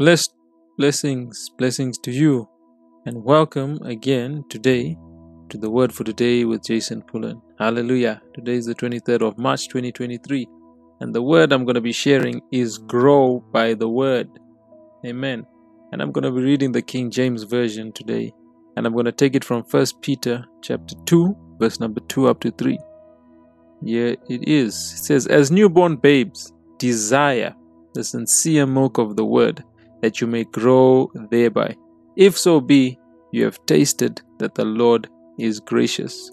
Blessed blessings, blessings to you, and welcome again today to the Word for Today with Jason Pullen. Hallelujah. Today is the 23rd of March 2023, and the word I'm going to be sharing is grow by the Word. Amen. And I'm going to be reading the King James Version today, and I'm going to take it from 1 Peter chapter 2, verse number 2 up to 3. Here it is. It says, As newborn babes, desire the sincere milk of the Word that you may grow thereby. If so be you have tasted that the Lord is gracious.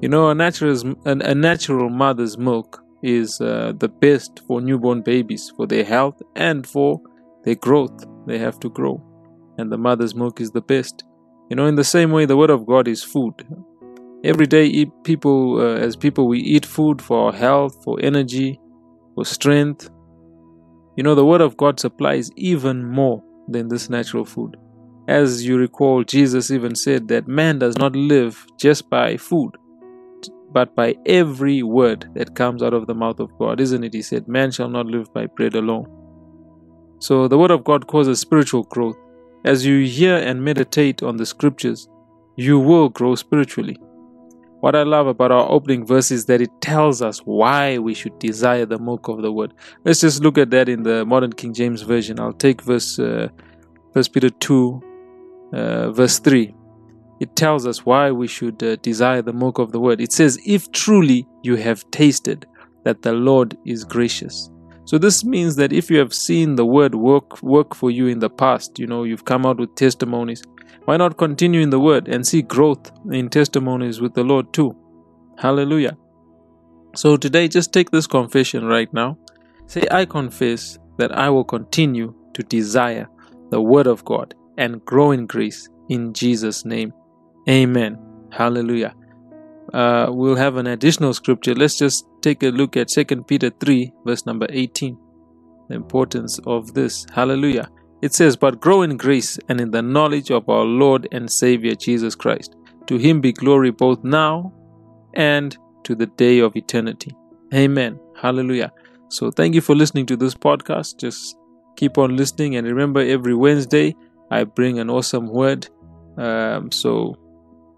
You know, a natural, a natural mother's milk is uh, the best for newborn babies, for their health and for their growth. They have to grow. And the mother's milk is the best. You know, in the same way, the Word of God is food. Every day, people, uh, as people, we eat food for our health, for energy, for strength, you know, the Word of God supplies even more than this natural food. As you recall, Jesus even said that man does not live just by food, but by every word that comes out of the mouth of God, isn't it? He said, Man shall not live by bread alone. So the Word of God causes spiritual growth. As you hear and meditate on the scriptures, you will grow spiritually. What I love about our opening verse is that it tells us why we should desire the milk of the word. Let's just look at that in the modern King James Version. I'll take verse uh, Peter 2, uh, verse 3. It tells us why we should uh, desire the milk of the word. It says, If truly you have tasted that the Lord is gracious. So this means that if you have seen the word work work for you in the past, you know, you've come out with testimonies, why not continue in the word and see growth in testimonies with the Lord too? Hallelujah. So today, just take this confession right now. Say, I confess that I will continue to desire the word of God and grow in grace in Jesus' name. Amen. Hallelujah. Uh, we'll have an additional scripture. Let's just take a look at 2 Peter 3, verse number 18. The importance of this. Hallelujah. It says, But grow in grace and in the knowledge of our Lord and Savior Jesus Christ. To him be glory both now and to the day of eternity. Amen. Hallelujah. So thank you for listening to this podcast. Just keep on listening and remember every Wednesday I bring an awesome word. Um, so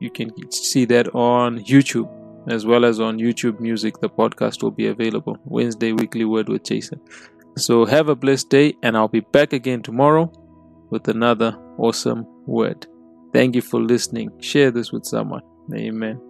you can see that on YouTube as well as on YouTube Music. The podcast will be available. Wednesday Weekly Word with Jason. So have a blessed day, and I'll be back again tomorrow with another awesome word. Thank you for listening. Share this with someone. Amen.